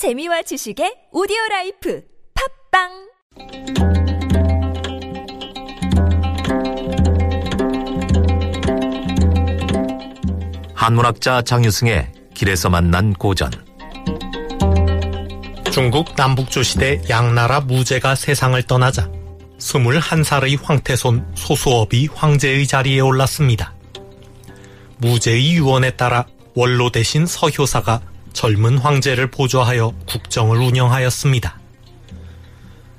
재미와 지식의 오디오 life 팟빵 한문학자 장유승의 길에서 만난 고전 중국 남북조 시대 양나라 무제가 세상을 떠나자 21살의 황태손 소수업이 황제의 자리에 올랐습니다. 무제의 유언에 따라 원로 대신 서효사가 젊은 황제를 보조하여 국정을 운영하였습니다.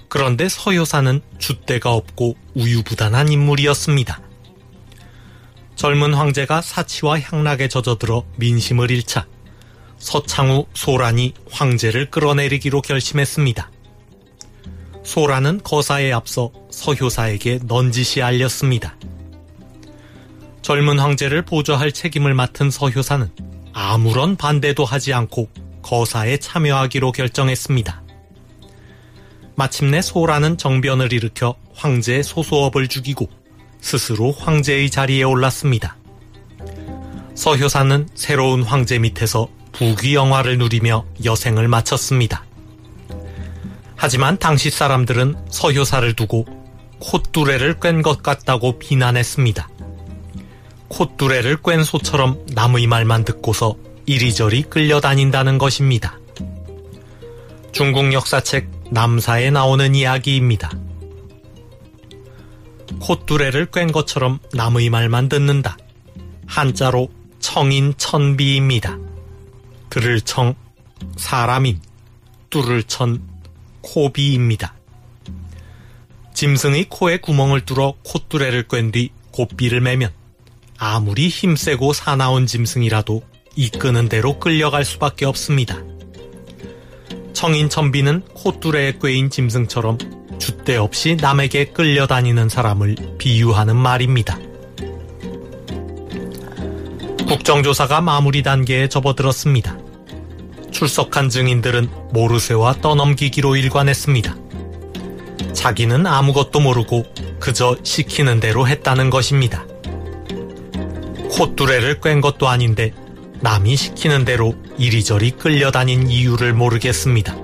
그런데 서효사는 줏대가 없고 우유부단한 인물이었습니다. 젊은 황제가 사치와 향락에 젖어들어 민심을 잃자 서창후 소란이 황제를 끌어내리기로 결심했습니다. 소란은 거사에 앞서 서효사에게 넌지시 알렸습니다. 젊은 황제를 보조할 책임을 맡은 서효사는 아무런 반대도 하지 않고 거사에 참여하기로 결정했습니다. 마침내 소라는 정변을 일으켜 황제 소소업을 죽이고 스스로 황제의 자리에 올랐습니다. 서효사는 새로운 황제 밑에서 부귀영화를 누리며 여생을 마쳤습니다. 하지만 당시 사람들은 서효사를 두고 콧두레를 꿰것 같다고 비난했습니다. 콧두레를 꿰 소처럼 남의 말만 듣고서 이리저리 끌려다닌다는 것입니다. 중국 역사책 남사에 나오는 이야기입니다. 콧두레를 꿰 것처럼 남의 말만 듣는다. 한자로 청인천비입니다. 들을 청, 사람인, 뚫을 천, 코비입니다. 짐승의 코에 구멍을 뚫어 콧두레를 꿰뒤 곱비를 매면 아무리 힘세고 사나운 짐승이라도 이끄는 대로 끌려갈 수밖에 없습니다. 청인천비는 콧두레에 꿰인 짐승처럼 줏대 없이 남에게 끌려다니는 사람을 비유하는 말입니다. 국정조사가 마무리 단계에 접어들었습니다. 출석한 증인들은 모르쇠와 떠넘기기로 일관했습니다. 자기는 아무것도 모르고 그저 시키는 대로 했다는 것입니다. 콧두레를 꿰 것도 아닌데 남이 시키는 대로 이리저리 끌려다닌 이유를 모르겠습니다.